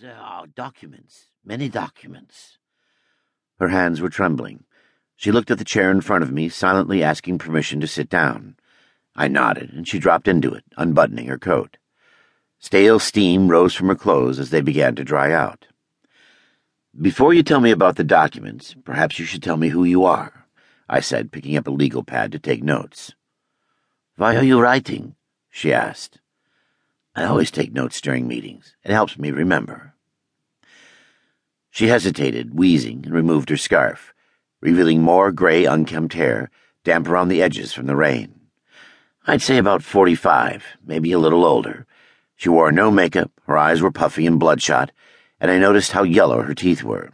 There are documents, many documents. Her hands were trembling. She looked at the chair in front of me, silently asking permission to sit down. I nodded, and she dropped into it, unbuttoning her coat. Stale steam rose from her clothes as they began to dry out. Before you tell me about the documents, perhaps you should tell me who you are, I said, picking up a legal pad to take notes. Why are you writing? she asked. I always take notes during meetings. It helps me remember. She hesitated, wheezing, and removed her scarf, revealing more gray, unkempt hair, damp around the edges from the rain. I'd say about forty-five, maybe a little older. She wore no makeup, her eyes were puffy and bloodshot, and I noticed how yellow her teeth were.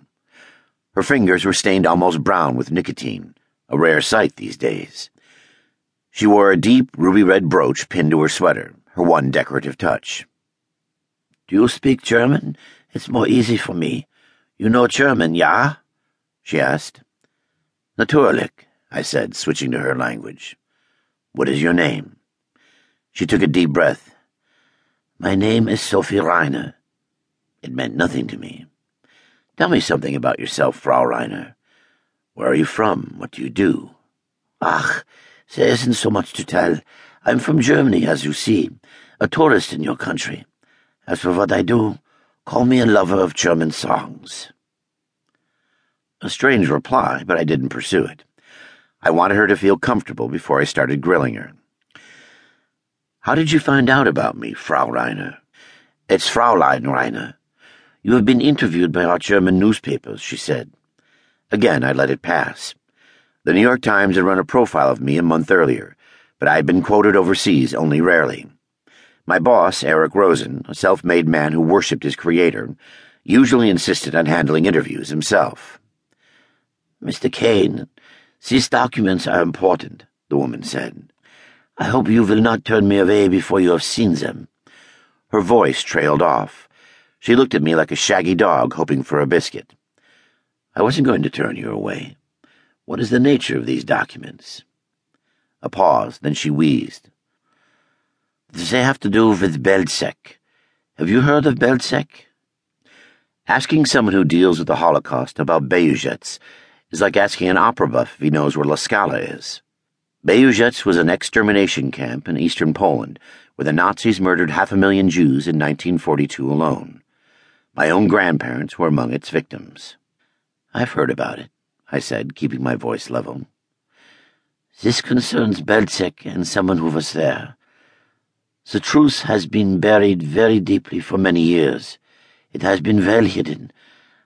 Her fingers were stained almost brown with nicotine, a rare sight these days. She wore a deep ruby red brooch pinned to her sweater, her one decorative touch. Do you speak German? It's more easy for me. You know German, ja? she asked. Natürlich, I said, switching to her language. What is your name? She took a deep breath. My name is Sophie Reiner. It meant nothing to me. Tell me something about yourself, Frau Reiner. Where are you from? What do you do? Ach, there isn't so much to tell. I'm from Germany, as you see, a tourist in your country. As for what I do, call me a lover of German songs. A strange reply, but I didn't pursue it. I wanted her to feel comfortable before I started grilling her. How did you find out about me, Frau Reiner? It's Fraulein Reiner. You have been interviewed by our German newspapers, she said. Again, I let it pass. The New York Times had run a profile of me a month earlier, but I had been quoted overseas only rarely. My boss, Eric Rosen, a self made man who worshipped his creator, usually insisted on handling interviews himself. Mr. Cain, these documents are important, the woman said. I hope you will not turn me away before you have seen them. Her voice trailed off. She looked at me like a shaggy dog hoping for a biscuit. I wasn't going to turn you away. What is the nature of these documents? A pause, then she wheezed. Does they have to do with Belzec. Have you heard of Belzec? Asking someone who deals with the Holocaust about Belzec is like asking an opera buff if he knows where La Scala is. Belzec was an extermination camp in eastern Poland where the Nazis murdered half a million Jews in 1942 alone. My own grandparents were among its victims. I've heard about it, I said, keeping my voice level. This concerns Belzec and someone who was there. The truth has been buried very deeply for many years. It has been well hidden.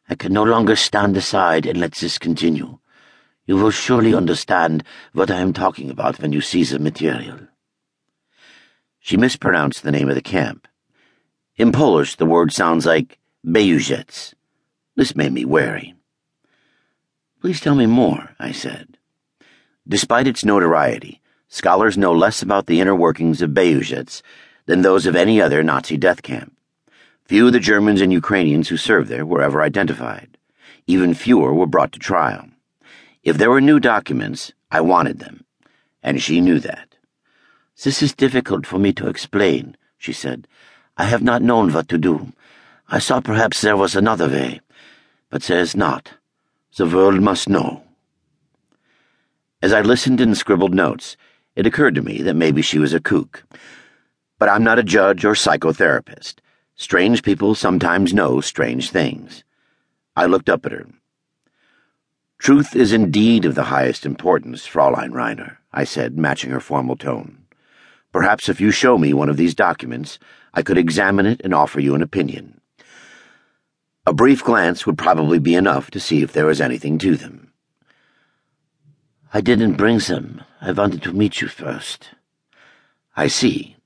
I can no longer stand aside and let this continue. You will surely understand what I am talking about when you see the material. She mispronounced the name of the camp. In Polish, the word sounds like Belousets. This made me wary. Please tell me more, I said. Despite its notoriety, scholars know less about the inner workings of Belzec than those of any other Nazi death camp. Few of the Germans and Ukrainians who served there were ever identified. Even fewer were brought to trial. If there were new documents, I wanted them, and she knew that. This is difficult for me to explain, she said. I have not known what to do. I saw perhaps there was another way, but there is not. The world must know. As I listened and scribbled notes, it occurred to me that maybe she was a kook. But I'm not a judge or psychotherapist. Strange people sometimes know strange things. I looked up at her. Truth is indeed of the highest importance, Fraulein Reiner, I said, matching her formal tone. Perhaps if you show me one of these documents, I could examine it and offer you an opinion. A brief glance would probably be enough to see if there was anything to them. I didn't bring them. I wanted to meet you first. I see.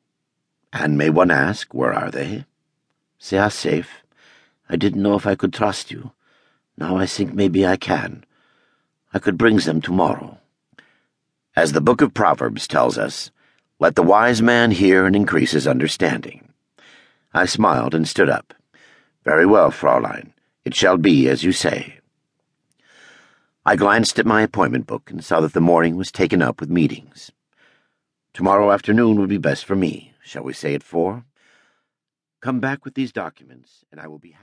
And may one ask, where are they? They are safe. I didn't know if I could trust you. Now I think maybe I can. I could bring them tomorrow. As the book of Proverbs tells us, let the wise man hear and increase his understanding. I smiled and stood up. Very well, Fraulein. It shall be as you say. I glanced at my appointment book and saw that the morning was taken up with meetings. Tomorrow afternoon would be best for me. Shall we say at four? Come back with these documents, and I will be happy.